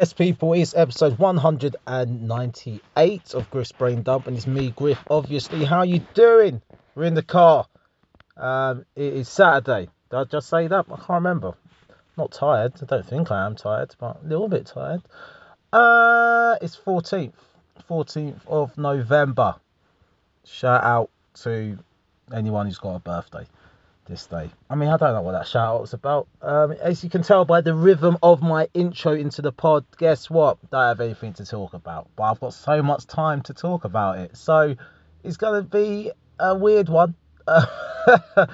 Yes, people, it's episode 198 of Griff's Brain Dump, and it's me, Griff. Obviously, how are you doing? We're in the car. Um, it is Saturday. Did I just say that? I can't remember. Not tired. I don't think I am tired, but a little bit tired. Uh, it's 14th, 14th of November. Shout out to anyone who's got a birthday this day. I mean, I don't know what that shout out was about. Um, as you can tell by the rhythm of my intro into the pod, guess what? Don't have anything to talk about, but I've got so much time to talk about it. So it's going to be a weird one. you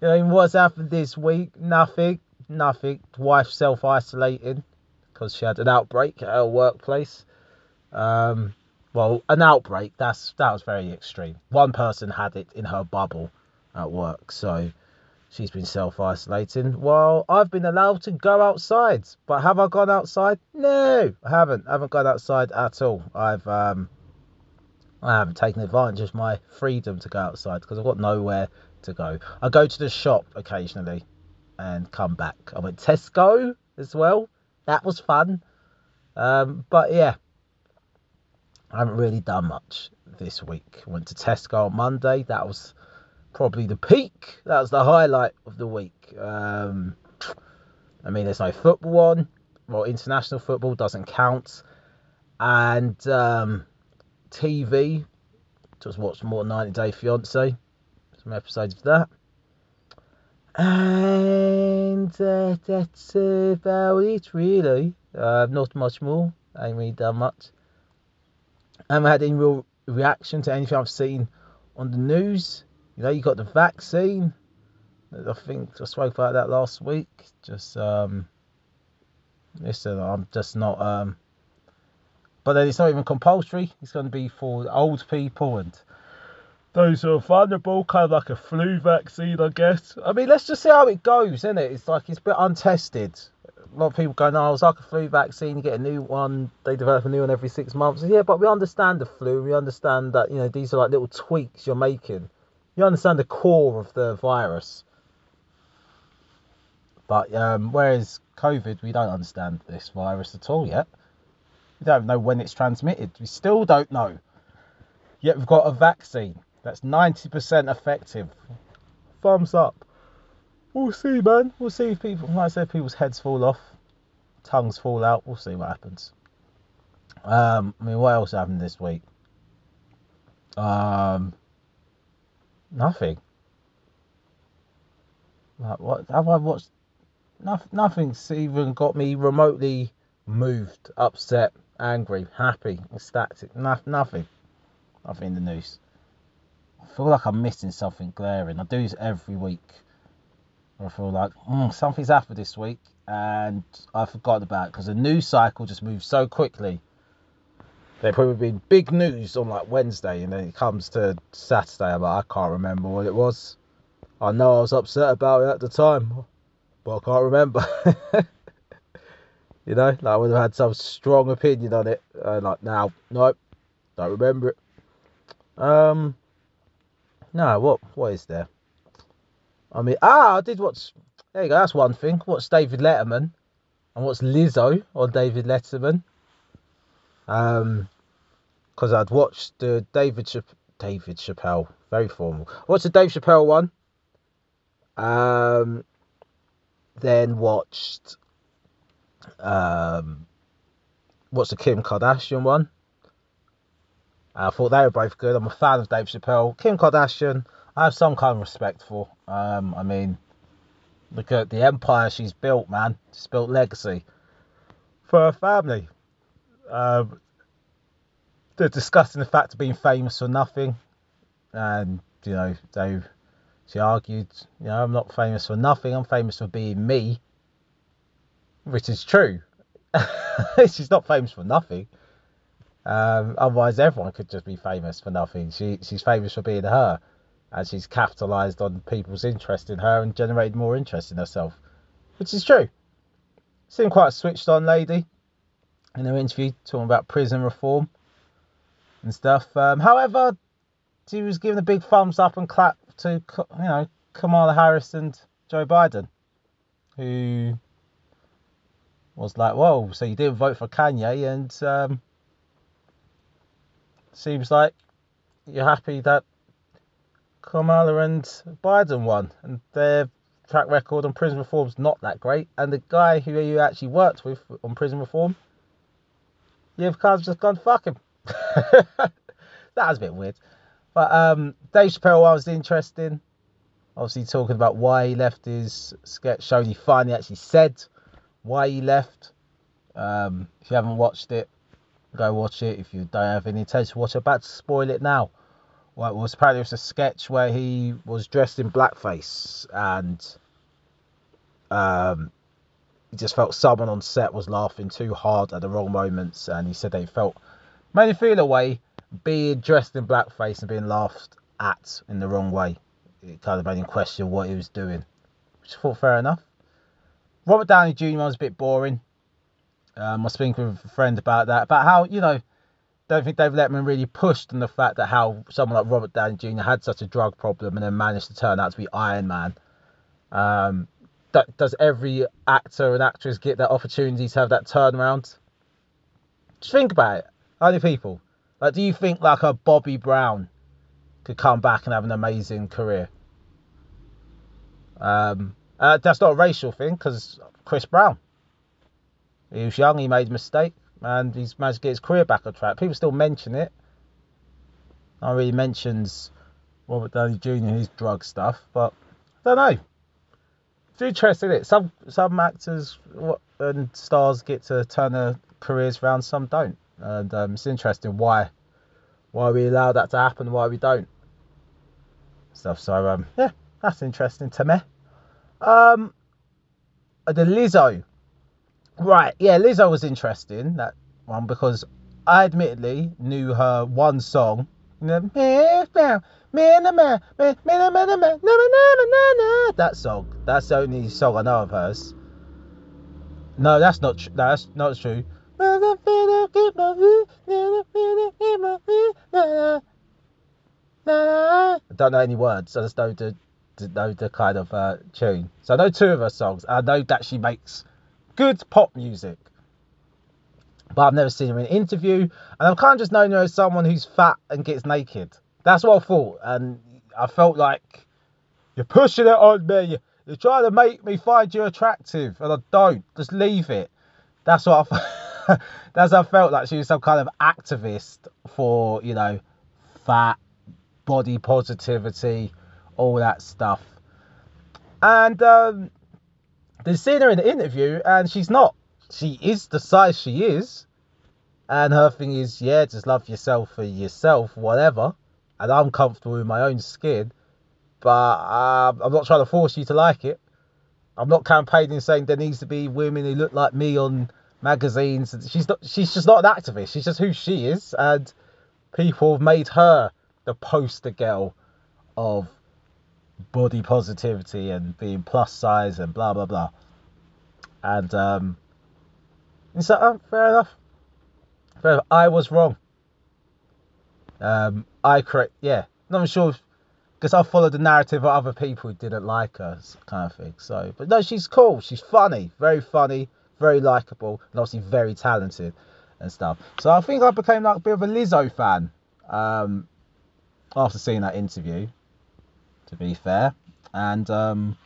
know, what's happened this week? Nothing. Nothing. Wife self isolating because she had an outbreak at her workplace. Um, well, an outbreak. That's that was very extreme. One person had it in her bubble at work, so She's been self isolating while I've been allowed to go outside. But have I gone outside? No, I haven't. I haven't gone outside at all. I've um I haven't taken advantage of my freedom to go outside because I've got nowhere to go. I go to the shop occasionally and come back. I went Tesco as well. That was fun. Um, but yeah, I haven't really done much this week. Went to Tesco on Monday. That was probably the peak. That was the highlight of the week. Um, I mean, there's no football on. Well, international football doesn't count. And um, TV, just watched more 90 Day Fiance. Some episodes of that. And uh, that's about it, really. Uh, not much more. I ain't really done much. I haven't had any real reaction to anything I've seen on the news. You know, you got the vaccine. I think I spoke about that last week. Just um, listen, I'm just not um, but then it's not even compulsory. It's going to be for old people and those who are vulnerable, kind of like a flu vaccine, I guess. I mean, let's just see how it goes, isn't it? It's like it's a bit untested. A lot of people go, no, it's like a flu vaccine. You get a new one. They develop a new one every six months. Yeah, but we understand the flu. We understand that you know these are like little tweaks you're making you understand the core of the virus. But um, whereas COVID, we don't understand this virus at all yet. We don't know when it's transmitted. We still don't know. Yet we've got a vaccine that's 90% effective. Thumbs up. We'll see, man. We'll see if people, like I said, people's heads fall off, tongues fall out. We'll see what happens. Um, I mean, what else happened this week? Um, Nothing. Like, what have I watched? nothing's even got me remotely moved, upset, angry, happy, ecstatic. No, nothing. Nothing in the news. I feel like I'm missing something glaring. I do this every week. I feel like mm, something's happened this week and I forgot about it because the news cycle just moves so quickly there probably been big news on like Wednesday, and then it comes to Saturday. I'm like, I can't remember what it was. I know I was upset about it at the time, but I can't remember. you know, like I would have had some strong opinion on it. Uh, like now, nope, don't remember it. Um, no, what what is there? I mean, ah, I did watch. There you go. That's one thing. What's David Letterman, and what's Lizzo on David Letterman. Um, because I'd watched the David Chap- David Chappelle, very formal. Watched the Dave Chappelle one. Um, then watched um, what's the Kim Kardashian one. I thought they were both good. I'm a fan of Dave Chappelle. Kim Kardashian, I have some kind of respect for. Um, I mean, look at the empire she's built, man. She's built legacy for her family. Um, they're discussing the fact of being famous for nothing, and you know they she argued, you know, I'm not famous for nothing. I'm famous for being me, which is true. she's not famous for nothing. Um, otherwise, everyone could just be famous for nothing. She she's famous for being her, and she's capitalised on people's interest in her and generated more interest in herself, which is true. Seemed quite a switched on lady in her interview talking about prison reform and stuff. Um, however, she was giving a big thumbs up and clap to you know Kamala Harris and Joe Biden, who was like, "Whoa, so you didn't vote for Kanye?" And um, seems like you're happy that Kamala and Biden won, and their track record on prison reform's not that great. And the guy who you actually worked with on prison reform, you've kind of just gone fuck him. that was a bit weird. But um, Dave Chappelle was interesting. Obviously, talking about why he left his sketch show. He finally actually said why he left. Um, if you haven't watched it, go watch it. If you don't have any intention to watch it, about to spoil it now. Well, it was apparently it was a sketch where he was dressed in blackface and um, he just felt someone on set was laughing too hard at the wrong moments, and he said they felt made him feel a way being dressed in blackface and being laughed at in the wrong way. It kind of made him question what he was doing, which I thought fair enough. Robert Downey Jr. was a bit boring. Um, I was speaking with a friend about that, about how you know, don't think David Letterman really pushed on the fact that how someone like Robert Downey Jr. had such a drug problem and then managed to turn out to be Iron Man. Um, does every actor and actress get that opportunity to have that turnaround? Just think about it. Other people, like, do you think like a Bobby Brown could come back and have an amazing career? Um, uh, that's not a racial thing because Chris Brown. He was young, he made a mistake, and he's managed to get his career back on track. People still mention it. No really mentions Robert Downey Jr. his drug stuff, but I don't know. It's interesting. It some some actors and stars get to turn their careers around, some don't, and um, it's interesting why why we allow that to happen, why we don't. Stuff. So um, yeah, that's interesting to me. Um, the Lizzo. Right, yeah, Lizzo was interesting that one because I admittedly knew her one song. That song. That's the only song I know of hers. No, that's not true. That's not true. I don't know any words. I just know the know the kind of uh, tune. So I know two of her songs. I know that she makes good pop music. But I've never seen her in an interview. And I've kind of just known her as someone who's fat and gets naked. That's what I thought. And I felt like you're pushing it on me. You're trying to make me find you attractive. And I don't. Just leave it. That's what I That's what I felt like she was some kind of activist for, you know, fat, body positivity, all that stuff. And um, they seen her in the interview, and she's not. She is the size she is, and her thing is, yeah, just love yourself for yourself, whatever. And I'm comfortable with my own skin, but uh, I'm not trying to force you to like it. I'm not campaigning saying there needs to be women who look like me on magazines. She's not. She's just not an activist. She's just who she is, and people have made her the poster girl of body positivity and being plus size and blah blah blah. And um, it's like, oh, fair enough. Fair enough. I was wrong. Um, I correct. Yeah, not sure because I followed the narrative of other people who didn't like her, kind of thing. So, but no, she's cool. She's funny, very funny, very likable, and obviously very talented and stuff. So I think I became like a bit of a Lizzo fan um, after seeing that interview to be fair. And um,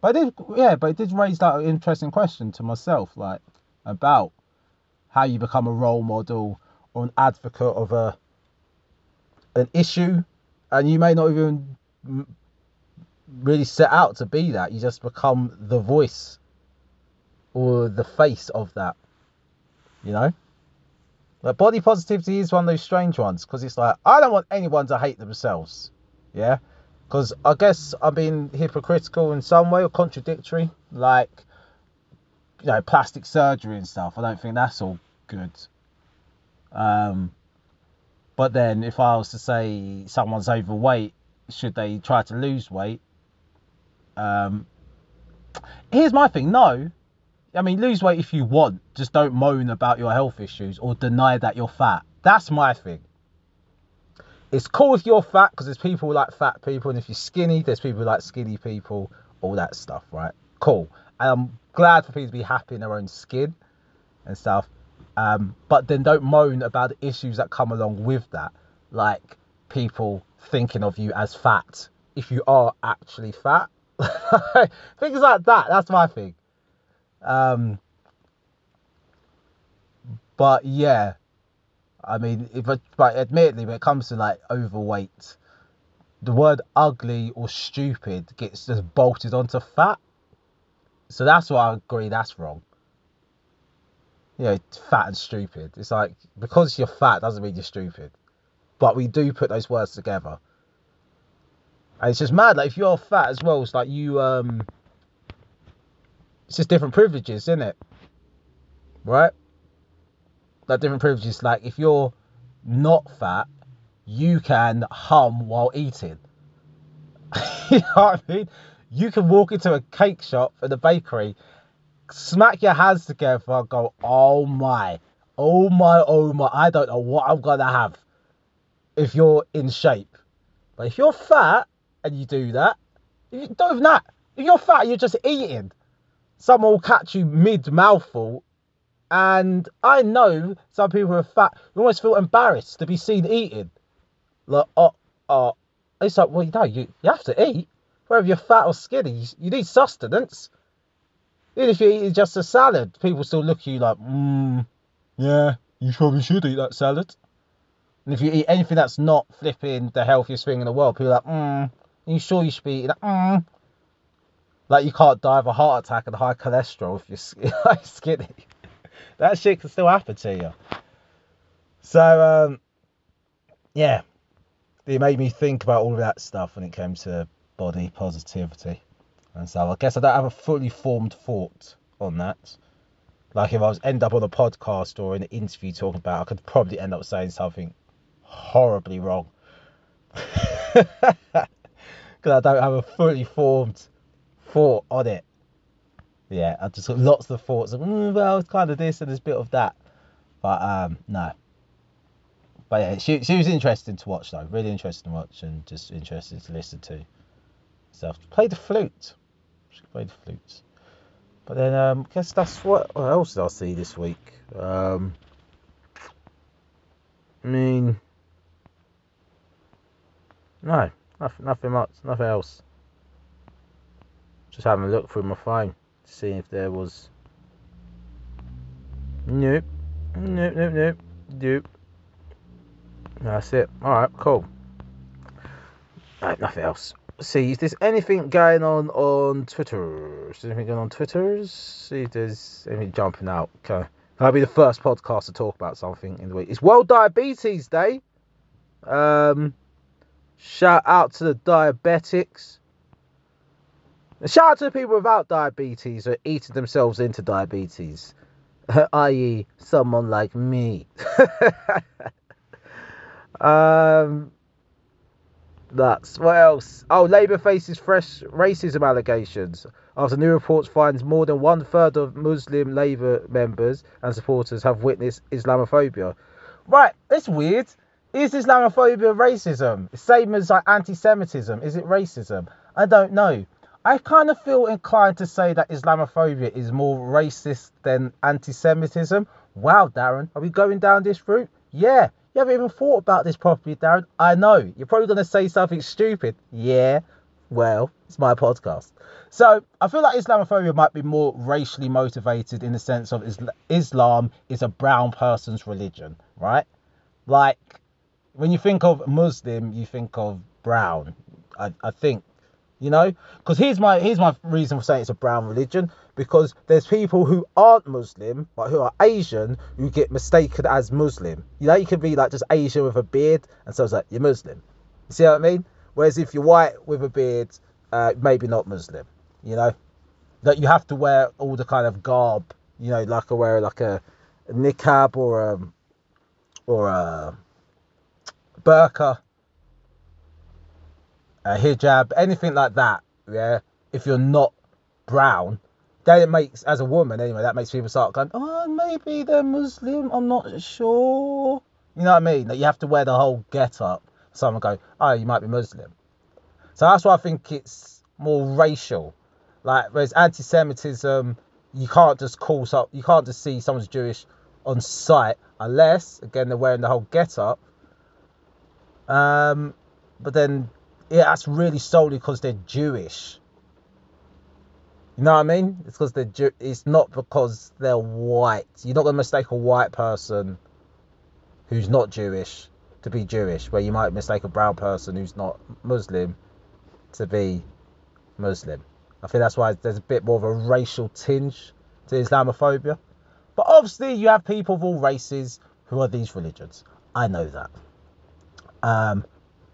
but it did, yeah, but it did raise that interesting question to myself, like about how you become a role model or an advocate of a an issue, and you may not even really set out to be that. You just become the voice or the face of that. You know. Like body positivity is one of those strange ones because it's like I don't want anyone to hate themselves. Yeah. Because I guess I'm being hypocritical in some way or contradictory, like you know plastic surgery and stuff. I don't think that's all good. Um, but then if I was to say someone's overweight, should they try to lose weight? Um, here's my thing. No, I mean lose weight if you want. Just don't moan about your health issues or deny that you're fat. That's my thing it's cool if you're fat because there's people like fat people, and if you're skinny, there's people like skinny people, all that stuff, right? Cool. and I'm glad for people to be happy in their own skin and stuff. Um, but then don't moan about the issues that come along with that, like people thinking of you as fat if you are actually fat. Things like that. That's my thing. Um, but yeah, I mean, if I, but admittedly, when it comes to like overweight, the word ugly or stupid gets just bolted onto fat. So that's why I agree that's wrong. You know, fat and stupid. It's like because you're fat doesn't mean you're stupid. But we do put those words together. And it's just mad. Like if you're fat as well, it's like you um it's just different privileges, isn't it? Right? Like different privileges. Like if you're not fat, you can hum while eating. you know what I mean? You can walk into a cake shop at the bakery, smack your hands together, go, oh my, oh my, oh my, I don't know what I'm gonna have if you're in shape. But if you're fat and you do that, you don't even that. If you're fat, you're just eating. Someone will catch you mid mouthful. And I know some people are fat, you almost feel embarrassed to be seen eating. Like, oh, oh. It's like, well, you know, you, you have to eat. Whether you're fat or skinny, you, you need sustenance. Even if you're eating just a salad, people still look at you like, mmm, yeah, you probably should eat that salad. And if you eat anything that's not flipping the healthiest thing in the world, people are like, mmm, are you sure you should be eating that? Mmm. Like you can't die of a heart attack and high cholesterol if you're skinny. that shit can still happen to you. So, um, yeah, it made me think about all of that stuff when it came to body positivity. And so I guess I don't have a fully formed thought on that. Like if I was end up on a podcast or in an interview talking about, I could probably end up saying something horribly wrong. Because I don't have a fully formed thought on it. Yeah, I just got lots of thoughts of, mm, well, it's kind of this and a bit of that. But um, no, but yeah, she she was interesting to watch though, really interesting to watch and just interesting to listen to. So play the flute. She played the flute. But then um, I guess that's what, what else did I see this week? Um, I mean, no, nothing, nothing much, nothing else. Just having a look through my phone, seeing if there was. Nope, nope, nope, nope, nope. That's it. Alright, cool. Right, nothing else. See if there's anything going on on Twitter. Is there anything going on Twitter? See if there's anything jumping out. Okay. I'll be the first podcast to talk about something in the week. It's World Diabetes Day. Um, shout out to the diabetics. Shout out to the people without diabetes or eating themselves into diabetes, i.e., someone like me. Um, that's what else? Oh, Labour faces fresh racism allegations after new reports finds more than one third of Muslim Labour members and supporters have witnessed Islamophobia. Right, it's weird. Is Islamophobia racism? Same as like anti-Semitism. Is it racism? I don't know. I kind of feel inclined to say that Islamophobia is more racist than anti-Semitism. Wow, Darren, are we going down this route? Yeah, you haven't even thought about this properly, Darren. I know. You're probably going to say something stupid. Yeah. Well, it's my podcast. So I feel like Islamophobia might be more racially motivated in the sense of Islam is a brown person's religion, right? Like when you think of Muslim, you think of brown. I, I think you know? Because here's my here's my reason for saying it's a brown religion because there's people who aren't muslim but who are asian who get mistaken as muslim. You know you could be like just asian with a beard and so it's like you're muslim. You see what i mean? Whereas if you're white with a beard uh, maybe not muslim you know? That you have to wear all the kind of garb you know like I wear like a, a niqab or a or a burqa a hijab, anything like that, yeah, if you're not brown, then it makes, as a woman anyway, that makes people start going, oh, maybe they're Muslim, I'm not sure. You know what I mean? That you have to wear the whole get up. Someone go, oh, you might be Muslim. So that's why I think it's more racial Like whereas anti-Semitism, you can't just call up, you can't just see someone's Jewish on sight unless again they're wearing the whole get-up. Um, but then yeah, that's really solely because they're Jewish. You know what I mean? It's because they're Jew- it's not because they're white. You're not gonna mistake a white person who's not Jewish to be Jewish, where you might mistake a brown person who's not Muslim to be Muslim. I think that's why there's a bit more of a racial tinge to Islamophobia. But obviously, you have people of all races who are these religions. I know that. Um,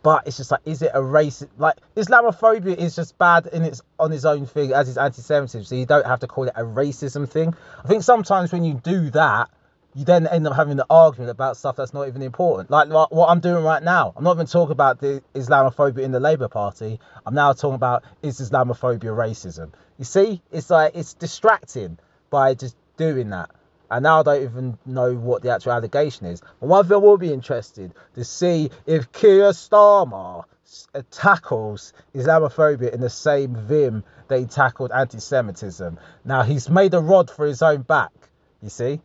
but it's just like, is it a race? Like Islamophobia is just bad in its on its own thing, as is anti-Semitism. So you don't have to call it a racism thing. I think sometimes when you do that, you then end up having the argument about stuff that's not even important. Like what I'm doing right now. I'm not even talking about the Islamophobia in the Labour Party. I'm now talking about is Islamophobia racism. You see, it's like it's distracting by just doing that. And now I don't even know what the actual allegation is. But one thing I will be interested to see if Keir Starmer uh, tackles Islamophobia in the same vim that he tackled anti-Semitism. Now he's made a rod for his own back. You see,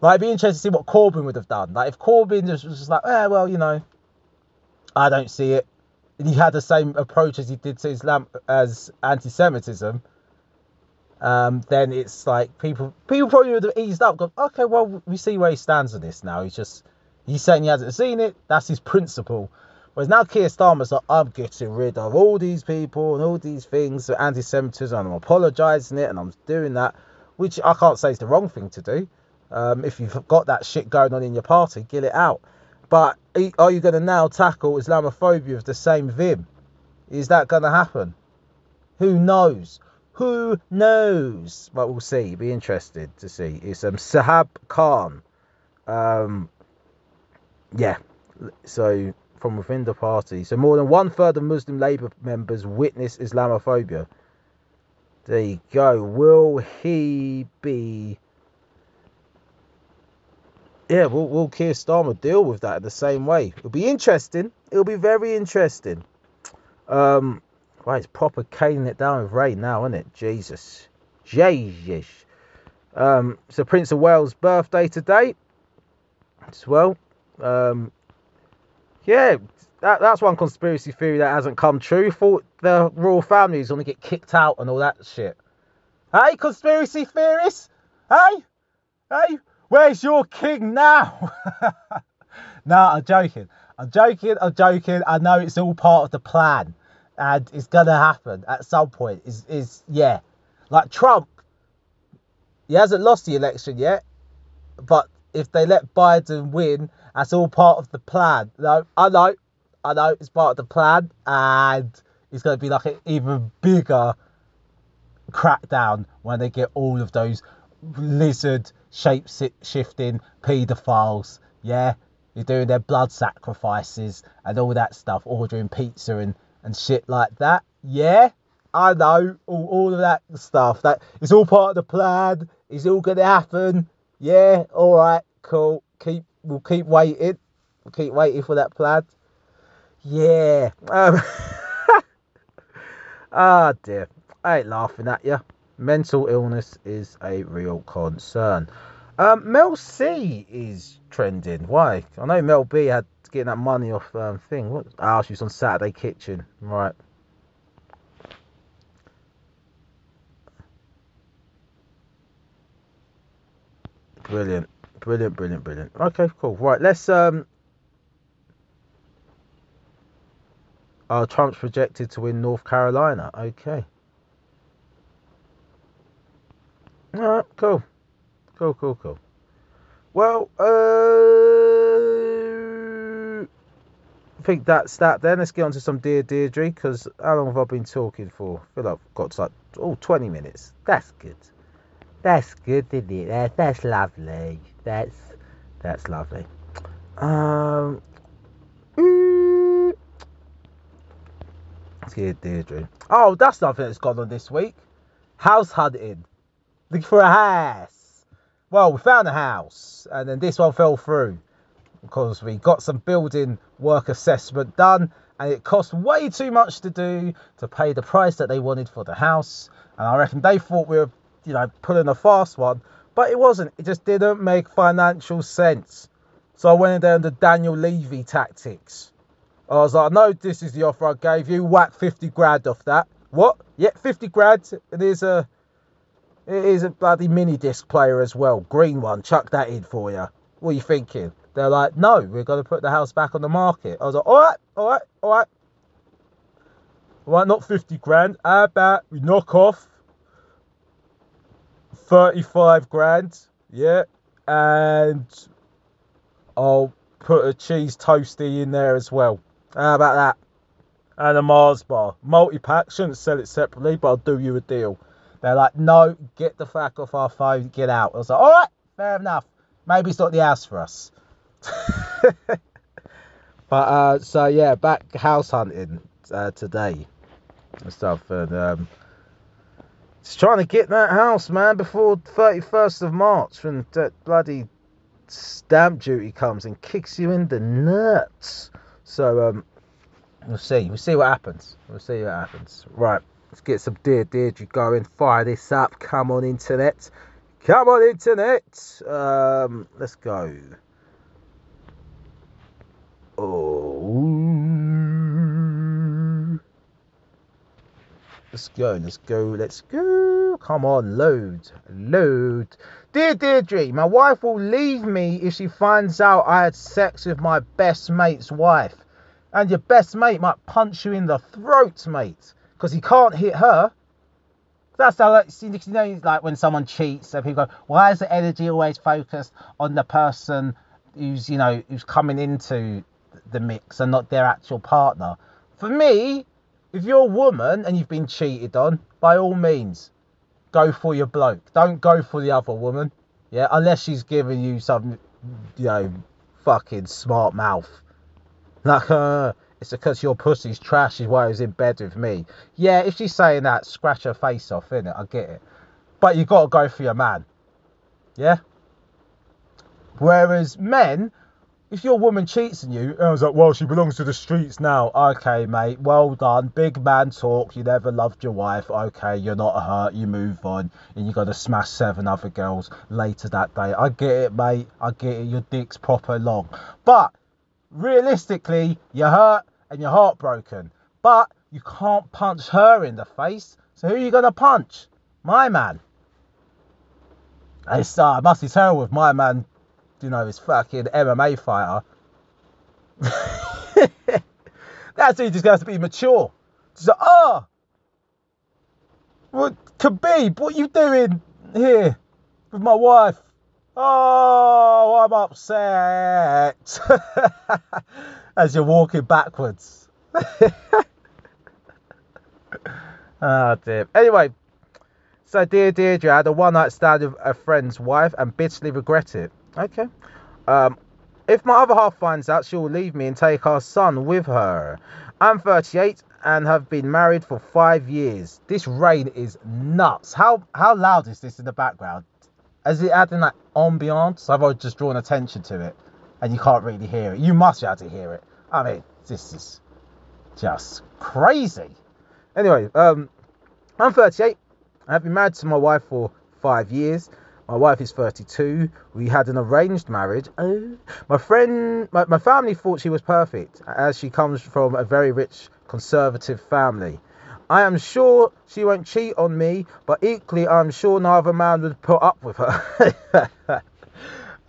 like it'd be interesting to see what Corbyn would have done. Like if Corbyn was just like, eh, well, you know, I don't see it. And he had the same approach as he did to Islam as anti-Semitism um, then it's like people people probably would have eased up. Gone, okay, well we see where he stands on this now. He's just he's saying he hasn't seen it. That's his principle. Whereas now Keir Starmer's like, I'm getting rid of all these people and all these things, anti-Semitism, and I'm apologising it, and I'm doing that, which I can't say is the wrong thing to do. Um, if you've got that shit going on in your party, get it out. But are you going to now tackle Islamophobia with the same vim? Is that going to happen? Who knows? Who knows? But we'll see. Be interested to see. It's um, Shahab Khan. Um, yeah. So from within the party. So more than one third of Muslim Labour members witness Islamophobia. There you go. Will he be? Yeah, will, will Keir Starmer deal with that in the same way? It'll be interesting. It'll be very interesting. Um, Right, it's proper caning it down with rain now, isn't it? Jesus. Jesus. Um, so Prince of Wales' birthday today as well. Um, yeah, that, that's one conspiracy theory that hasn't come true. Thought the royal family is going to get kicked out and all that shit. Hey, conspiracy theorists? Hey? Hey? Where's your king now? nah, I'm joking. I'm joking. I'm joking. I know it's all part of the plan and it's gonna happen at some point. Is is yeah, like Trump, he hasn't lost the election yet, but if they let Biden win, that's all part of the plan. No, I know, I know, it's part of the plan, and it's gonna be like an even bigger crackdown when they get all of those lizard shape shifting paedophiles. Yeah, you're doing their blood sacrifices and all that stuff, ordering pizza and and shit like that. Yeah, I know all, all of that stuff. That it's all part of the plan. It's all gonna happen. Yeah, all right, cool. Keep we'll keep waiting. We'll keep waiting for that plan. Yeah. Um, ah dear, I ain't laughing at you. Mental illness is a real concern. Um, Mel C is trending. Why? I know Mel B had getting that money off um, thing. What? Oh, she was on Saturday Kitchen. Right. Brilliant. Brilliant, brilliant, brilliant. Okay, cool. Right, let's um Oh, Trump's projected to win North Carolina. Okay. Alright, cool. Cool, cool, cool. Well, uh I think that's that then. Let's get on to some Dear Deidre, because how long have I been talking for? I feel like I've got like, oh, 20 minutes. That's good. That's good, isn't it? That's, that's lovely. That's, that's lovely. Um, let's get Deidre. Oh, that's nothing that's gone on this week. House hunting. Looking for a house. Well, we found a house, and then this one fell through because we got some building work assessment done and it cost way too much to do to pay the price that they wanted for the house And I reckon they thought we were, you know, pulling a fast one, but it wasn't. It just didn't make financial sense. So I went in there under Daniel Levy tactics. I was like, no, this is the offer I gave you. Whack 50 grand off that. What? Yeah, 50 grand. It is a, it is a bloody mini disc player as well. Green one. Chuck that in for you. What are you thinking? They're like, no, we're going to put the house back on the market. I was like, all right, all right, all right. All right, not 50 grand. How about we knock off 35 grand? Yeah. And I'll put a cheese toasty in there as well. How about that? And a Mars bar. Multi pack. Shouldn't sell it separately, but I'll do you a deal. They're like, no, get the fuck off our phone, get out. I was like, all right, fair enough. Maybe it's not the house for us. but uh, so yeah, back house hunting uh, today and stuff, and um, just trying to get that house, man, before 31st of March when that bloody stamp duty comes and kicks you in the nuts. So um, we'll see. We'll see what happens. We'll see what happens. Right, let's get some Dear Deidre going. Fire this up. Come on, internet. Come on, internet. Um, let's go. Oh. Let's go, let's go, let's go. Come on, load, load. Dear Deidre, my wife will leave me if she finds out I had sex with my best mate's wife. And your best mate might punch you in the throat, mate, because he can't hit her. That's how, like, you know, like when someone cheats, so people go, why is the energy always focused on the person who's, you know, who's coming into the mix and not their actual partner. For me, if you're a woman and you've been cheated on, by all means, go for your bloke. Don't go for the other woman. Yeah, unless she's giving you some, you know, fucking smart mouth. Like, uh, it's because your pussy's trash is why he's in bed with me. Yeah, if she's saying that, scratch her face off, innit? I get it. But you got to go for your man. Yeah? Whereas men, if your woman cheats on you, I was like, well, she belongs to the streets now. Okay, mate, well done. Big man talk. You never loved your wife. Okay, you're not hurt. You move on, and you got to smash seven other girls later that day. I get it, mate. I get it. Your dick's proper long. But realistically, you're hurt and you're heartbroken. But you can't punch her in the face. So who are you going to punch? My man. It's, uh, must be terrible with my man you know, his fucking MMA fighter. That's he just has to be mature. Just like, oh, what, Khabib, what you doing here with my wife? Oh, I'm upset. As you're walking backwards. oh dear. Anyway, so dear Deidre I had a one night stand with a friend's wife and bitterly regret it. Okay. Um, if my other half finds out, she will leave me and take our son with her. I'm 38 and have been married for five years. This rain is nuts. How how loud is this in the background? Is it adding that ambiance? I've always just drawn attention to it, and you can't really hear it. You must be able to hear it. I mean, this is just crazy. Anyway, um, I'm 38. I've been married to my wife for five years. My wife is 32. We had an arranged marriage. Oh. My friend, my, my family thought she was perfect, as she comes from a very rich conservative family. I am sure she won't cheat on me, but equally, I'm sure no other man would put up with her.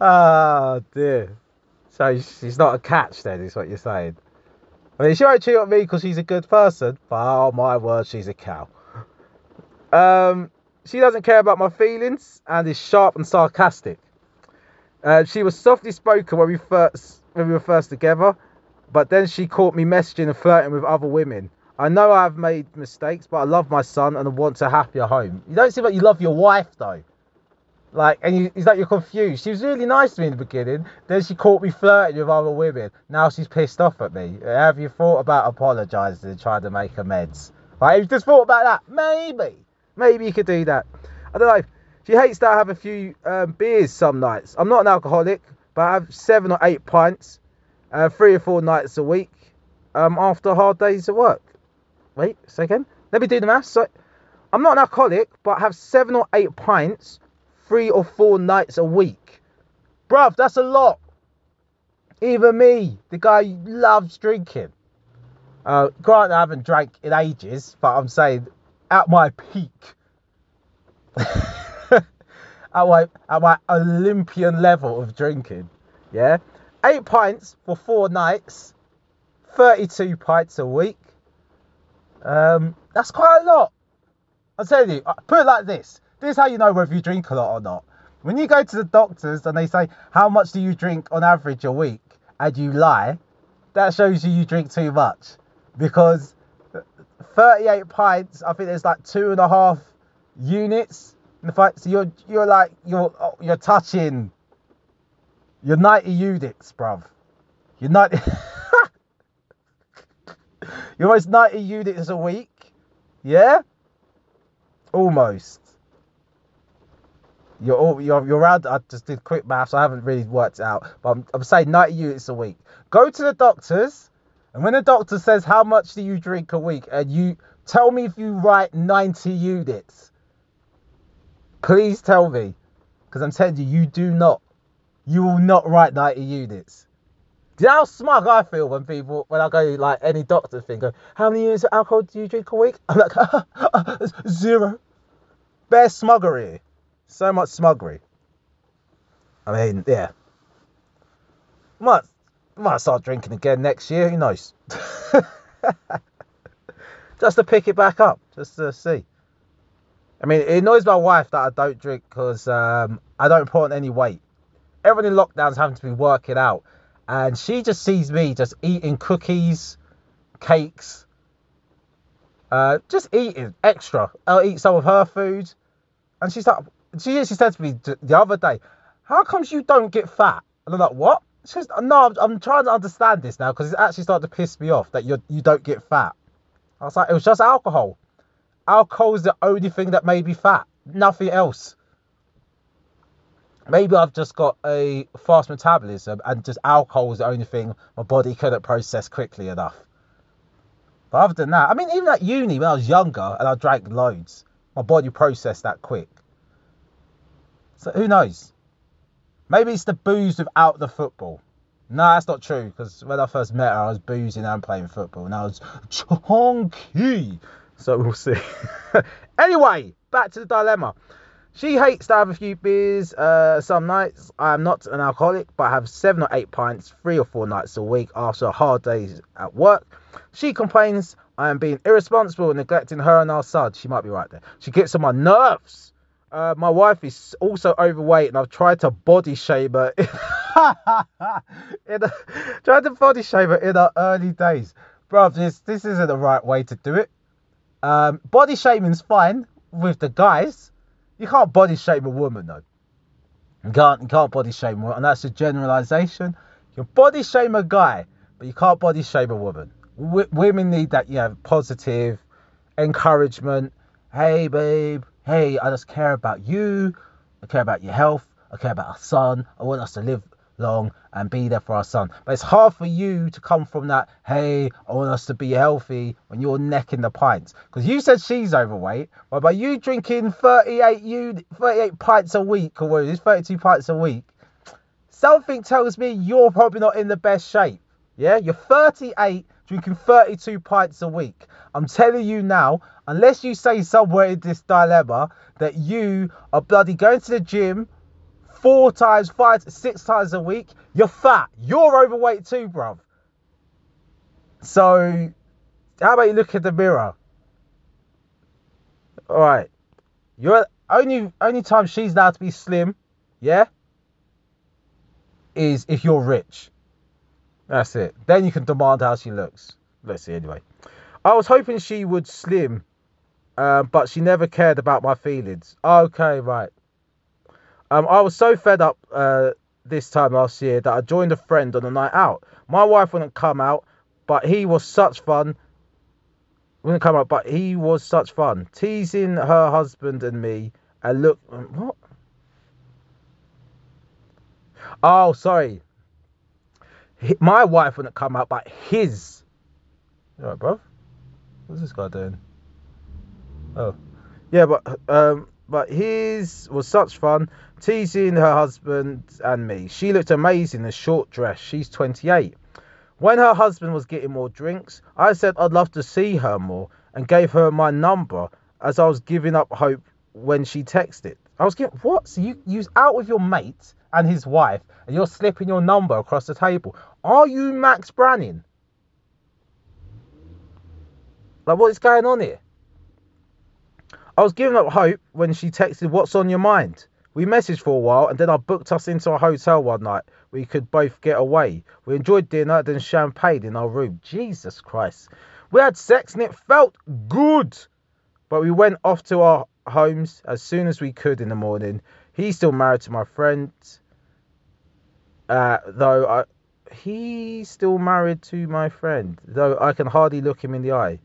oh dear. So she's not a catch, then, is what you're saying. I mean, she won't cheat on me because she's a good person, but oh my word, she's a cow. Um, she doesn't care about my feelings and is sharp and sarcastic. Uh, she was softly spoken when we first when we were first together, but then she caught me messaging and flirting with other women. I know I've made mistakes, but I love my son and I want a happier home. You don't seem like you love your wife though. Like, and you, like you're confused. She was really nice to me in the beginning. Then she caught me flirting with other women. Now she's pissed off at me. Have you thought about apologising and trying to make amends? Like, you just thought about that? Maybe. Maybe you could do that. I don't know. She hates that I have a few um, beers some nights. I'm not an alcoholic, but I have seven or eight pints, uh, three or four nights a week um, after hard days at work. Wait a second. Let me do the maths. So I'm not an alcoholic, but I have seven or eight pints three or four nights a week. Bruv, that's a lot. Even me, the guy loves drinking. Uh, granted, I haven't drank in ages, but I'm saying at my peak, at, my, at my Olympian level of drinking, yeah, eight pints for four nights, 32 pints a week. Um, that's quite a lot. I'm telling you, uh, put it like this. This is how you know whether you drink a lot or not. When you go to the doctors and they say, How much do you drink on average a week? and you lie, that shows you you drink too much. Because 38 pints, I think there's like two and a half units. In fact, so you're you're like you're you're touching you're 90 units, bruv. You're 90 You're almost 90 units a week. Yeah? Almost. You're all, you're you're around. I just did quick maths. I haven't really worked out, but I'm, I'm saying 90 units a week. Go to the doctors, and when the doctor says how much do you drink a week, and you tell me if you write 90 units. Please tell me, because I'm telling you, you do not. You will not write 90 units. Do you know how smug I feel when people, when I go like any doctor thing, go, how many units of alcohol do you drink a week? I'm like, zero. Bare smuggery. So much smuggery. I mean, yeah. Might, might start drinking again next year, who knows? just to pick it back up, just to see. I mean, it annoys my wife that I don't drink because um, I don't put on any weight. Everyone in lockdown's having to be working out and she just sees me just eating cookies, cakes, uh, just eating extra. I'll eat some of her food, and she's like, she she said to me the other day, "How comes you don't get fat?" And I'm like, "What?" She says, "No, I'm, I'm trying to understand this now because it's actually starting to piss me off that you you don't get fat." I was like, "It was just alcohol. Alcohol is the only thing that made me fat. Nothing else." Maybe I've just got a fast metabolism and just alcohol is the only thing my body couldn't process quickly enough. But other than that, I mean, even at uni when I was younger and I drank loads, my body processed that quick. So who knows? Maybe it's the booze without the football. No, that's not true because when I first met her, I was boozing and playing football and I was chunky. So we'll see. anyway, back to the dilemma. She hates to have a few beers uh, some nights. I am not an alcoholic, but I have seven or eight pints three or four nights a week after hard days at work. She complains I am being irresponsible and neglecting her and our son. She might be right there. She gets on my nerves. Uh, my wife is also overweight, and I've tried to body shame her. in a, tried to body shame her in our early days, bro. This this isn't the right way to do it. Um, body shaming's fine with the guys you can't body shame a woman though. You can't you can't body shame her, and that's a generalization. You can body shame a guy, but you can't body shame a woman. W- women need that, you know, positive encouragement. Hey, babe. Hey, I just care about you. I care about your health. I care about our son. I want us to live long and be there for our son. But it's hard for you to come from that, hey, I want us to be healthy when you're necking the pints. Because you said she's overweight. Well, by you drinking 38 you 38 pints a week, or what it is, 32 pints a week, something tells me you're probably not in the best shape. Yeah, you're 38 drinking 32 pints a week. I'm telling you now, unless you say somewhere in this dilemma that you are bloody going to the gym four times, five, six times a week, you're fat. You're overweight too, bruv. So, how about you look at the mirror? All right, you're only only time she's allowed to be slim, yeah, is if you're rich. That's it. Then you can demand how she looks. Let's see anyway. I was hoping she would slim, uh, but she never cared about my feelings. Okay, right. Um, I was so fed up uh, this time last year that I joined a friend on a night out. My wife wouldn't come out, but he was such fun. Wouldn't come out, but he was such fun, teasing her husband and me. And look, um, what? Oh, sorry. My wife wouldn't come out, but his. All right, bro. What's this guy doing? Oh, Yeah, but um, but his was such fun teasing her husband and me. She looked amazing in a short dress. She's 28. When her husband was getting more drinks, I said I'd love to see her more and gave her my number as I was giving up hope when she texted. I was getting what? So you you out with your mate and his wife and you're slipping your number across the table. Are you Max Branning? Like what is going on here? I was giving up hope when she texted, What's on your mind? We messaged for a while and then I booked us into a hotel one night. We could both get away. We enjoyed dinner, then champagne in our room. Jesus Christ. We had sex and it felt good. But we went off to our homes as soon as we could in the morning. He's still married to my friend. Uh, though I, he's still married to my friend, though I can hardly look him in the eye.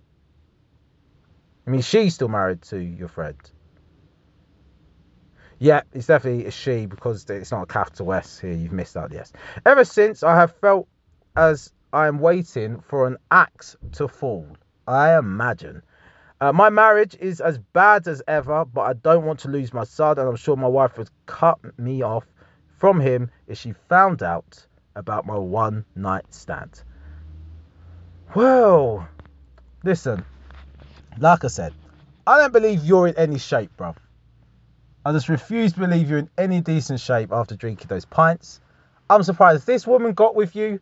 I mean, she's still married to your friend. Yeah, it's definitely a she because it's not a capital S here. You've missed out the S. Ever since, I have felt as I am waiting for an axe to fall. I imagine. Uh, my marriage is as bad as ever, but I don't want to lose my son, and I'm sure my wife would cut me off from him if she found out about my one night stand. Well, listen, like I said, I don't believe you're in any shape, bruv. I just refuse to believe you're in any decent shape after drinking those pints. I'm surprised this woman got with you.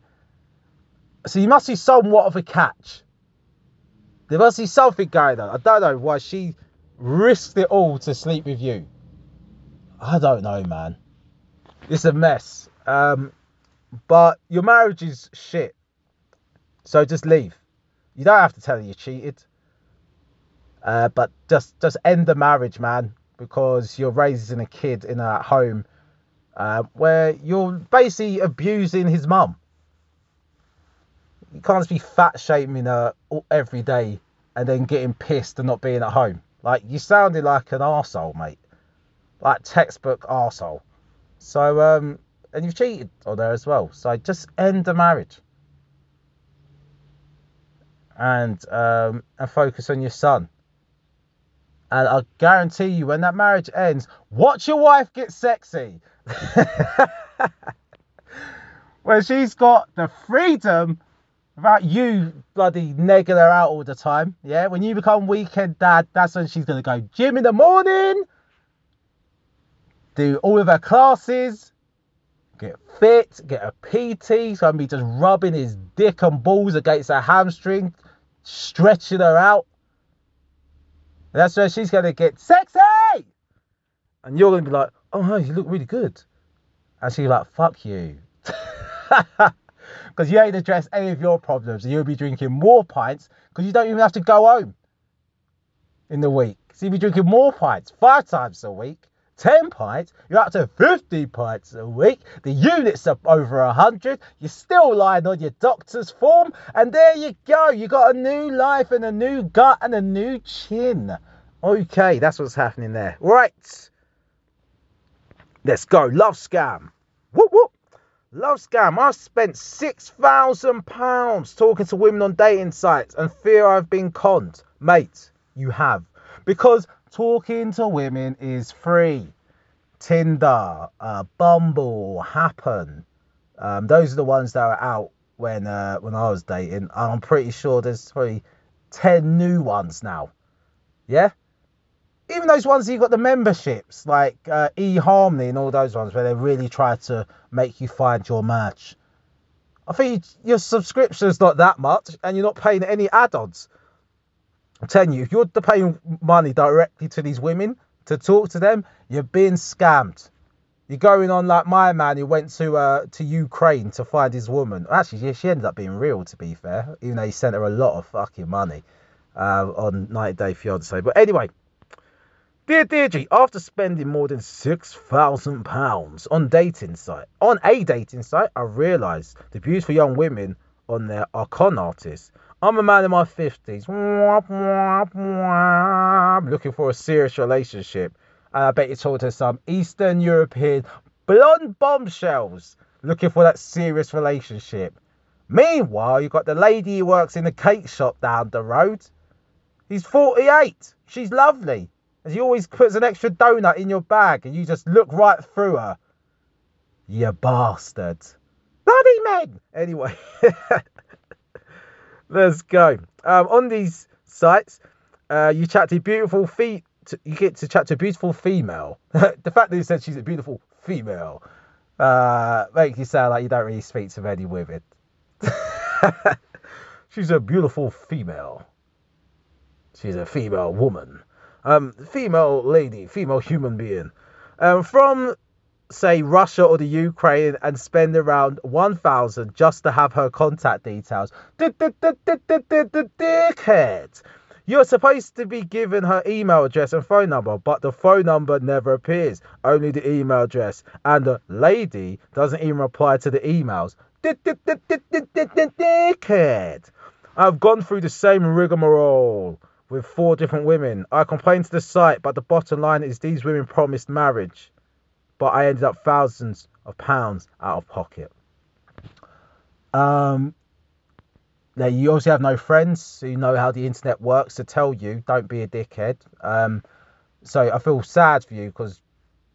So you must be somewhat of a catch. There must be something going on. I don't know why she risked it all to sleep with you. I don't know, man. It's a mess. Um, but your marriage is shit. So just leave. You don't have to tell her you cheated. Uh, but just just end the marriage, man, because you're raising a kid in a home uh, where you're basically abusing his mum. You can't be fat shaming her every day and then getting pissed and not being at home. Like you sounded like an arsehole, mate. Like textbook arsehole. So um and you've cheated on her as well. So just end the marriage. And um and focus on your son. And I guarantee you, when that marriage ends, watch your wife get sexy. when she's got the freedom without you bloody negging her out all the time. Yeah, when you become weekend dad, that's when she's gonna go gym in the morning, do all of her classes, get fit, get a PT. She's gonna be just rubbing his dick and balls against her hamstring, stretching her out. That's where she's to get sexy. And you're to be like, oh, hey, you look really good. And she's like, fuck you. Because you ain't addressed any of your problems. And you'll be drinking more pints because you don't even have to go home in the week. So you'll be drinking more pints five times a week. 10 pints, you're up to 50 pints a week, the units are over 100, you're still lying on your doctor's form, and there you go, you got a new life and a new gut and a new chin. Okay, that's what's happening there. Right, let's go. Love scam. Whoop whoop. Love scam. I spent £6,000 talking to women on dating sites and fear I've been conned. Mate, you have. Because talking to women is free. Tinder, uh, Bumble, Happn. Um, those are the ones that are out when uh, when I was dating. I'm pretty sure there's probably ten new ones now. Yeah. Even those ones you've got the memberships like uh, eHarmony and all those ones where they really try to make you find your match. I think your subscription's not that much and you're not paying any add-ons. I'm telling you, if you're paying money directly to these women to talk to them, you're being scammed. You're going on like my man who went to uh, to Ukraine to find his woman. Actually, she ended up being real, to be fair, even though he sent her a lot of fucking money uh, on 90 Day Fiance. But anyway, dear Deidre, after spending more than six thousand pounds on dating site, on a dating site, I realised the beautiful young women on there are con artists. I'm a man in my 50s, looking for a serious relationship. And I bet you told her some Eastern European blonde bombshells looking for that serious relationship. Meanwhile, you've got the lady who works in the cake shop down the road. He's 48. She's lovely. And she always puts an extra donut in your bag and you just look right through her. You bastard. Bloody men! Anyway, let's go. Um, on these sites, uh, you chat to beautiful feet. You get to chat to a beautiful female. the fact that you said she's a beautiful female uh, makes you sound like you don't really speak to many women. she's a beautiful female. She's a female woman. Um, female lady, female human being. Um, from say Russia or the Ukraine and spend around 1000 just to have her contact details. Dickhead. You're supposed to be given her email address and phone number, but the phone number never appears, only the email address. And the lady doesn't even reply to the emails. Dickhead. I've gone through the same rigmarole with four different women. I complained to the site, but the bottom line is these women promised marriage but I ended up thousands of pounds out of pocket. Um, now you obviously have no friends who know how the internet works to tell you don't be a dickhead. Um, so I feel sad for you because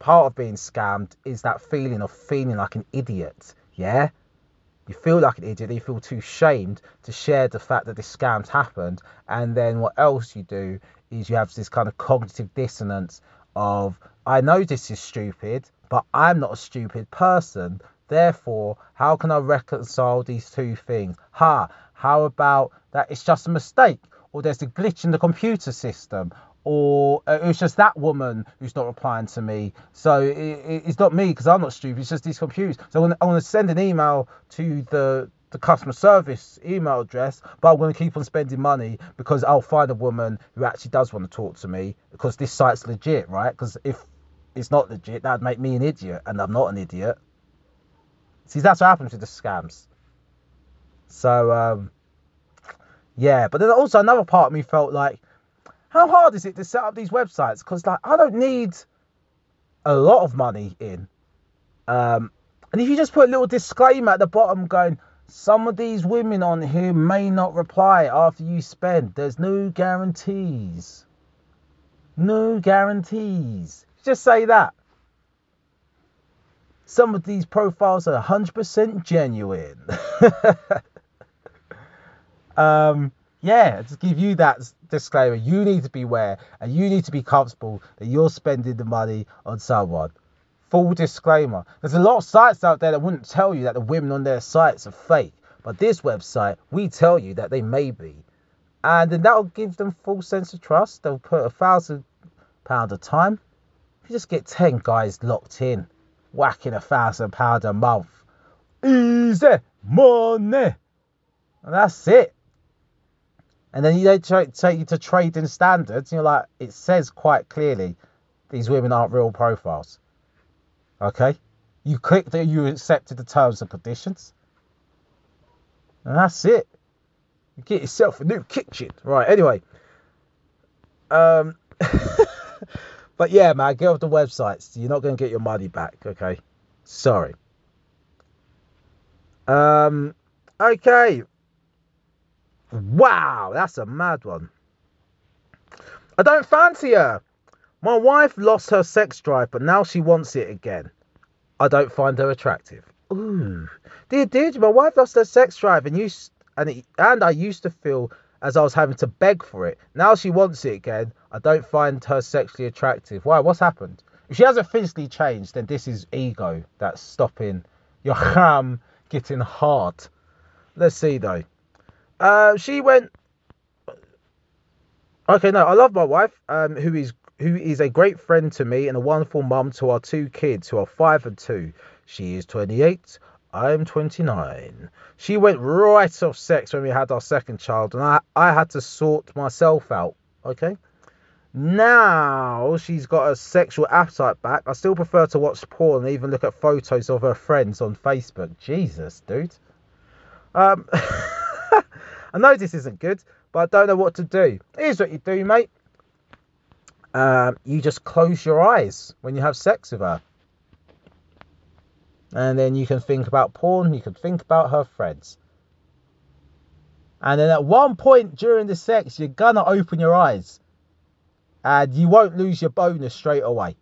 part of being scammed is that feeling of feeling like an idiot. Yeah, you feel like an idiot. You feel too shamed to share the fact that this scam's happened, and then what else you do is you have this kind of cognitive dissonance of I know this is stupid, but I'm not a stupid person. Therefore, how can I reconcile these two things? Ha, how about that it's just a mistake, or there's a glitch in the computer system, or uh, it's just that woman who's not replying to me. So it, it, it's not me because I'm not stupid. It's just these computers. So I'm going to send an email to the the customer service email address, but I'm going to keep on spending money because I'll find a woman who actually does want to talk to me because this site's legit, right? Because if it's not legit, that'd make me an idiot, and I'm not an idiot. See, that's what happens with the scams. So, um, yeah, but then also another part of me felt like, how hard is it to set up these websites? Because like I don't need a lot of money in. Um, and if you just put a little disclaimer at the bottom going, some of these women on here may not reply after you spend. There's no guarantees. No guarantees. Just say that. Some of these profiles are 100% genuine. um, yeah, to give you that disclaimer, you need to be aware and you need to be comfortable that you're spending the money on someone. Full disclaimer. There's a lot of sites out there that wouldn't tell you that the women on their sites are fake. But this website, we tell you that they may be. And then that'll give them full sense of trust. They'll put a thousand pound a time you just get 10 guys locked in, whacking a thousand pound a month. Easy money. And that's it. And then they take you to trading standards, and you're like, it says quite clearly these women aren't real profiles. Okay? You click that you accepted the terms and conditions. And that's it. You get yourself a new kitchen. Right, anyway. Um But yeah, man, get off the websites. You're not going to get your money back. Okay, sorry. Um, okay. Wow, that's a mad one. I don't fancy her. My wife lost her sex drive, but now she wants it again. I don't find her attractive. Ooh, dear, dear, my wife lost her sex drive, and you and it, and I used to feel as I was having to beg for it. Now she wants it again. I don't find her sexually attractive. Why? What's happened? If she hasn't physically changed, then this is ego that's stopping your ham getting hard. Let's see though. Uh, she went. Okay, no, I love my wife, um, who is who is a great friend to me and a wonderful mum to our two kids, who are five and two. She is 28. I'm 29. She went right off sex when we had our second child, and I, I had to sort myself out. Okay? Now she's got a sexual appetite back. I still prefer to watch porn and even look at photos of her friends on Facebook. Jesus, dude. Um, I know this isn't good, but I don't know what to do. Here's what you do, mate. Um, you just close your eyes when you have sex with her and then you can think about porn, you can think about her friends. And then at one point during the sex, you're gonna open your eyes. And you won't lose your bonus straight away.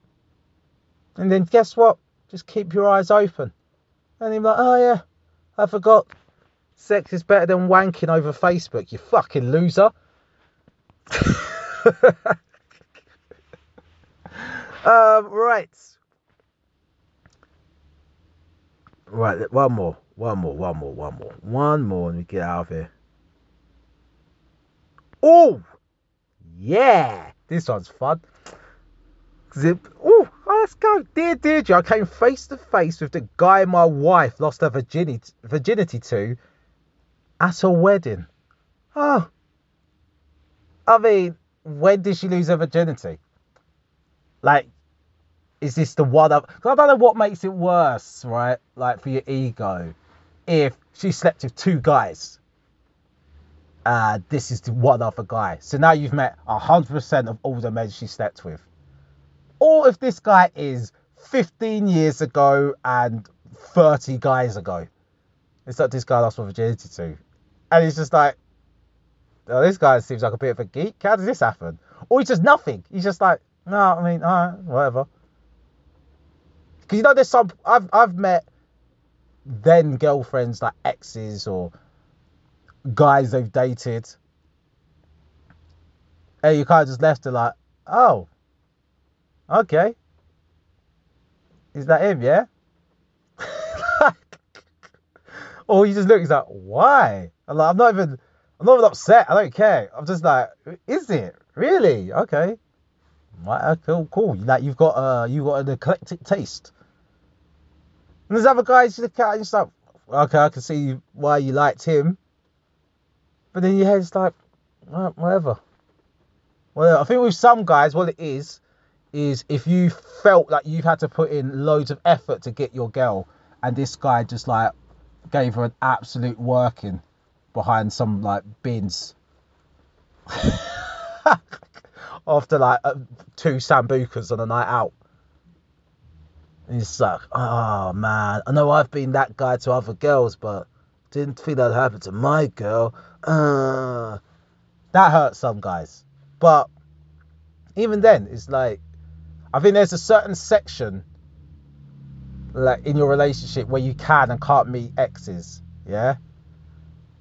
And then guess what? Just keep your eyes open. And you're like, oh yeah, I forgot. Sex is better than wanking over Facebook, you fucking loser. um, right. Right, one more, one more, one more, one more, one more, and we get out of here. Oh, yeah, this one's fun. Zip. Oh, let's go. Dear Deidre, I came face to face with the guy my wife lost her virginity, virginity to at a wedding. Oh. I mean, when did she lose her virginity? Like, is this the one up? I don't know what makes it worse, right? Like, for your ego. If she slept with two guys. Uh, this is one other guy. So now you've met 100% of all the men she slept with. Or if this guy is 15 years ago and 30 guys ago. It's like this guy lost my virginity to. And he's just like, oh, this guy seems like a bit of a geek. How does this happen? Or he's just nothing. He's just like, no, I mean, all right, whatever. Because you know, there's some I've I've met then girlfriends like exes or guys they've dated. And you kind of just left it like, oh, okay. Is that him? Yeah. or you just look, he's like, why? I'm like, I'm not even, I'm not even upset. I don't care. I'm just like, is it really? Okay. Right, uh, cool, cool. Like you've got, uh, you've got an eclectic taste. And there's other guys you look at and you're like, okay, I can see why you liked him. But then your head's like, whatever. Well, I think with some guys, what it is, is if you felt like you've had to put in loads of effort to get your girl, and this guy just like gave her an absolute working behind some like bins after like uh, two sambucas on a night out. And it's like, oh man, I know I've been that guy to other girls, but didn't think that happened to my girl. Uh, that hurts some guys. But even then, it's like, I think there's a certain section like in your relationship where you can and can't meet exes. Yeah.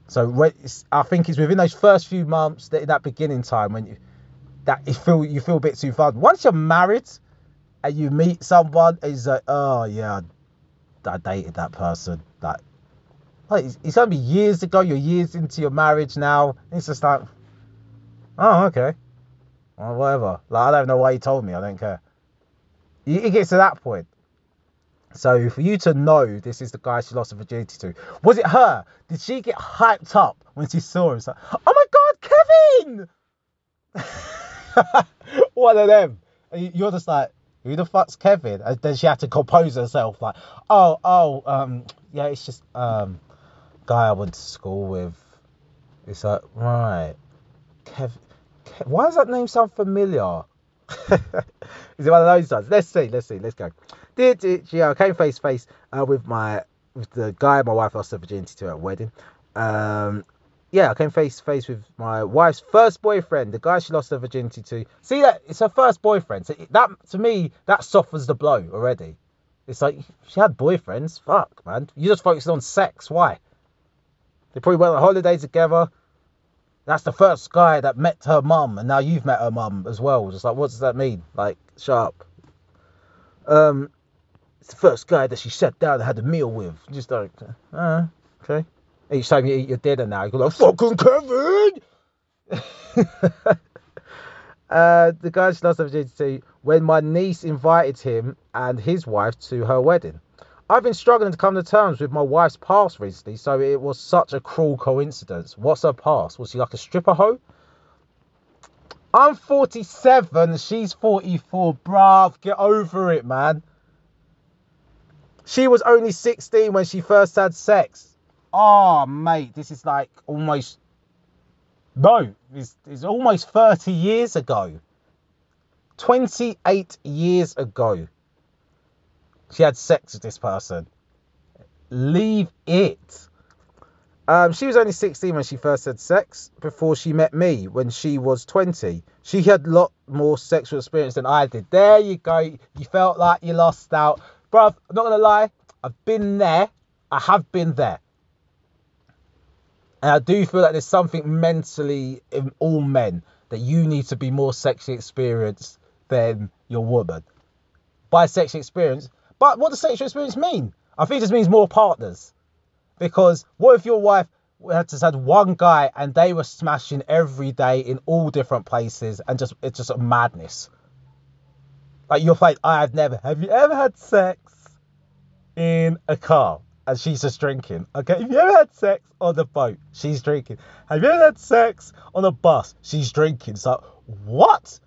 So I think it's within those first few months, that that beginning time when you that you feel you feel a bit too far. Once you're married and you meet someone, it's like, oh yeah, I dated that person. Like, like it's be years ago. You're years into your marriage now. It's just like, oh okay, well, whatever. Like I don't know why you told me. I don't care. It gets to that point. So for you to know this is the guy she lost her virginity to, was it her? Did she get hyped up when she saw him? like, oh my god, Kevin! One of them. You're just like, who the fuck's Kevin? And then she had to compose herself, like, oh, oh, um, yeah, it's just um, guy I went to school with. It's like, right, Kevin. Kev- Why does that name sound familiar? is it one of those ones? Let's see, let's see, let's go did yeah, I came face to face uh, with my with the guy my wife lost her virginity to at a wedding. Um, yeah, I came face to face with my wife's first boyfriend, the guy she lost her virginity to. See that it's her first boyfriend. So that to me that softens the blow already. It's like she had boyfriends. Fuck, man. You just focused on sex. Why? They probably went on holiday together. That's the first guy that met her mum, and now you've met her mum as well. Just like, what does that mean? Like, sharp. Um, it's the first guy that she sat down and had a meal with. Just like, uh, okay. Each time you eat your dinner now, you go like, fucking Kevin! uh, the guy she her virginity when my niece invited him and his wife to her wedding. I've been struggling to come to terms with my wife's past recently, so it was such a cruel coincidence. What's her past? Was she like a stripper hoe? I'm 47, she's 44. Bruv, get over it, man. She was only 16 when she first had sex. Oh, mate, this is like almost. No, it's, it's almost 30 years ago. 28 years ago. She had sex with this person. Leave it. Um, she was only 16 when she first had sex before she met me when she was 20. She had a lot more sexual experience than I did. There you go. You felt like you lost out. Bruv, I'm not going to lie. I've been there. I have been there. And I do feel like there's something mentally in all men that you need to be more sexually experienced than your woman. By sexual experience. But what does sexual experience mean? I think it just means more partners. Because what if your wife had just had one guy and they were smashing every day in all different places and just it's just madness. Like you're like, I have never have you ever had sex in a car? And she's just drinking. Okay, have you ever had sex on the boat? She's drinking. Have you ever had sex on a bus? She's drinking. So what?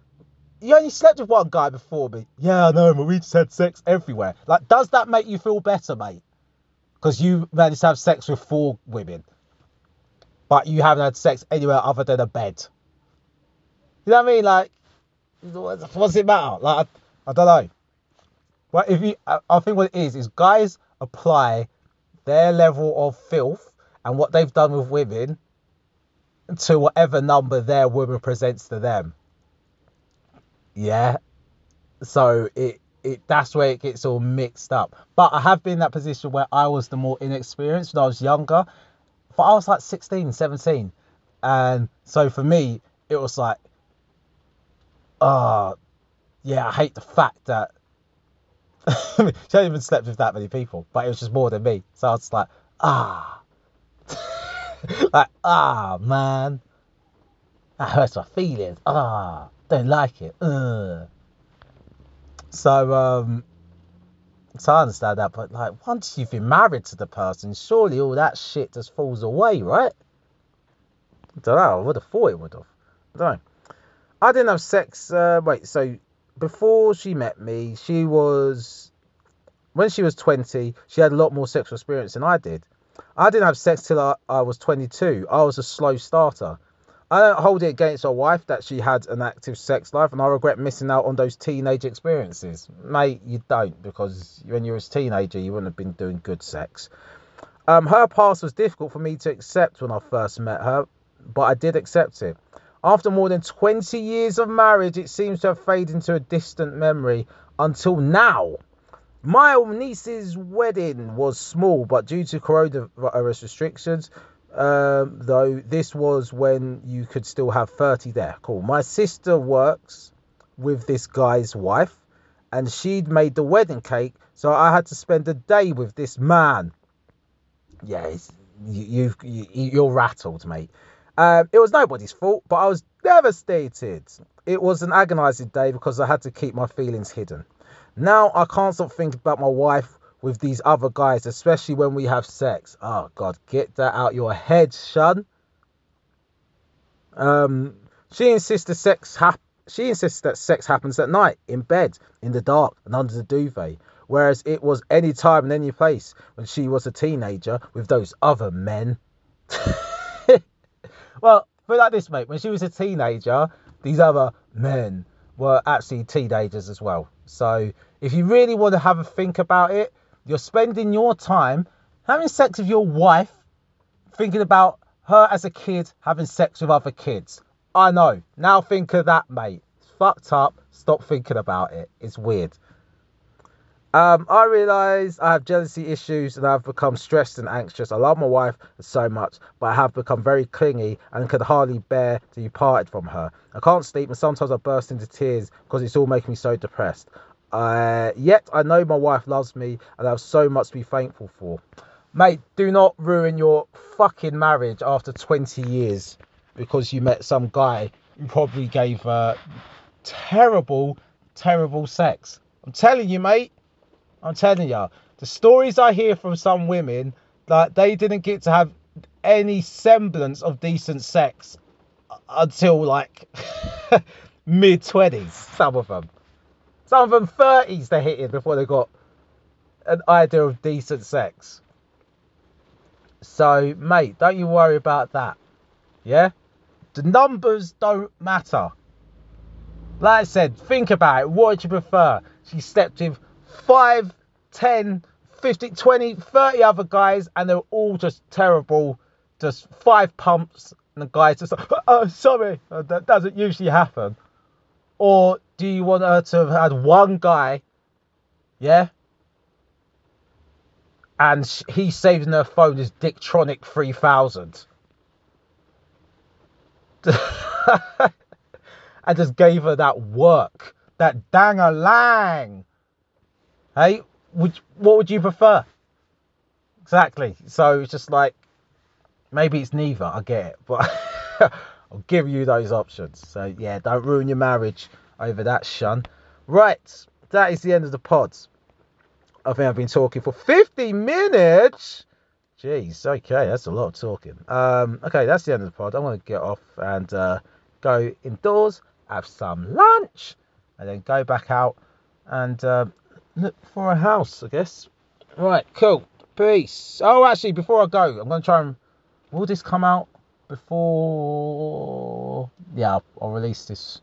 You only slept with one guy before me. Yeah, I know, but we just had sex everywhere. Like, does that make you feel better, mate? because you managed to have sex with four women, but you haven't had sex anywhere other than a bed. You know what I mean? Like, what's it matter? Like, I, I don't know. But if you, I, I think what it is is guys apply their level of filth and what they've done with women to whatever number their woman presents to them. Yeah. So it it that's where it gets all mixed up. But I have been in that position where I was the more inexperienced when I was younger. But I was like 16, 17. And so for me, it was like, oh, yeah, I hate the fact that she hadn't even slept with that many people, but it was just more than me. So I was like, ah, like, ah, man, that hurts my feelings. Ah, don't like it. Ugh. So, um, so I understand that, but like once you've been married to the person, surely all that shit just falls away, right? I don't know. I would have thought it would have. I don't know. I didn't have sex. Uh, wait, so before she met me, she was when she was 20. She had a lot more sexual experience than I did. I didn't have sex till I, I was 22. I was a slow starter. I don't hold it against our wife that she had an active sex life, and I regret missing out on those teenage experiences. Mate, you don't, because when you were a teenager, you wouldn't have been doing good sex. Um, her past was difficult for me to accept when I first met her, but I did accept it. After more than 20 years of marriage, it seems to have faded into a distant memory until now. My niece's wedding was small, but due to coronavirus restrictions, um, though this was when you could still have 30 there. Cool. My sister works with this guy's wife, and she'd made the wedding cake, so I had to spend a day with this man. Yeah, you, you, you're rattled, mate. Um, it was nobody's fault, but I was devastated. It was an agonizing day because I had to keep my feelings hidden. Now I can't stop thinking about my wife with these other guys, especially when we have sex. Oh God, get that out your head, Shun. Um, she insists that sex hap- she insists that sex happens at night, in bed, in the dark, and under the duvet. Whereas it was any time and any place when she was a teenager with those other men. well, put like this, mate. When she was a teenager, these other men were actually teenagers as well. So if you really want to have a think about it, you're spending your time having sex with your wife, thinking about her as a kid having sex with other kids. I know. Now think of that, mate. It's fucked up. Stop thinking about it. It's weird. Um, I realise I have jealousy issues and I've become stressed and anxious. I love my wife so much, but I have become very clingy and could hardly bear to be parted from her. I can't sleep and sometimes I burst into tears because it's all making me so depressed. Uh, yet I know my wife loves me and I have so much to be thankful for. Mate, do not ruin your fucking marriage after 20 years because you met some guy who probably gave uh, terrible, terrible sex. I'm telling you, mate. I'm telling you. The stories I hear from some women, like they didn't get to have any semblance of decent sex until like mid 20s, some of them. Some of them 30s they hit it before they got an idea of decent sex. So, mate, don't you worry about that. Yeah? The numbers don't matter. Like I said, think about it. What would you prefer? She slept with 5, 10, 50, 20, 30 other guys, and they're all just terrible, just five pumps, and the guy's just like, oh, sorry, uh, that doesn't usually happen. Or do you want her to have had one guy, yeah, and sh- he saved in her phone his Dicktronic 3000. I just gave her that work, that dang a lang. Hey, would what would you prefer? Exactly. So it's just like maybe it's neither. I get it, but I'll give you those options. So yeah, don't ruin your marriage over that, shun. Right, that is the end of the pods. I think I've been talking for 50 minutes. Jeez, okay, that's a lot of talking. Um, okay, that's the end of the pod. I'm going to get off and uh, go indoors, have some lunch, and then go back out and uh, look for a house, I guess. Right, cool. Peace. Oh, actually, before I go, I'm going to try and. Will this come out before. Yeah, I'll, I'll release this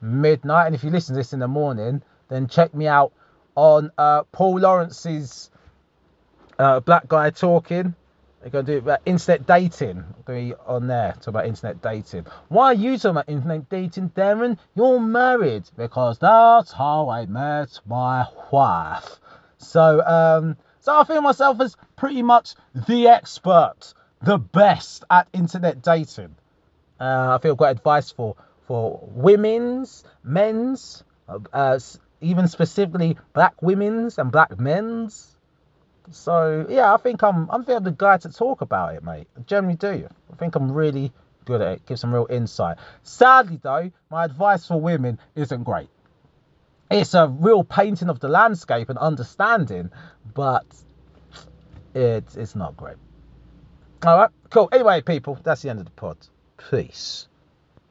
midnight. And if you listen to this in the morning, then check me out on uh, Paul Lawrence's uh, Black Guy Talking. They're going to do about internet dating. Going to be on there, talk about internet dating. Why are you talking about internet dating, Darren? You're married. Because that's how I met my wife. So, um, so I feel myself as pretty much the expert, the best at internet dating. Uh, I feel quite advice for for women's, men's, uh, even specifically black women's and black men's. So yeah, I think I'm I'm the guy to talk about it, mate. I generally do. I think I'm really good at it. Give some real insight. Sadly though, my advice for women isn't great. It's a real painting of the landscape and understanding, but it's it's not great. All right, cool. Anyway, people, that's the end of the pod. Peace.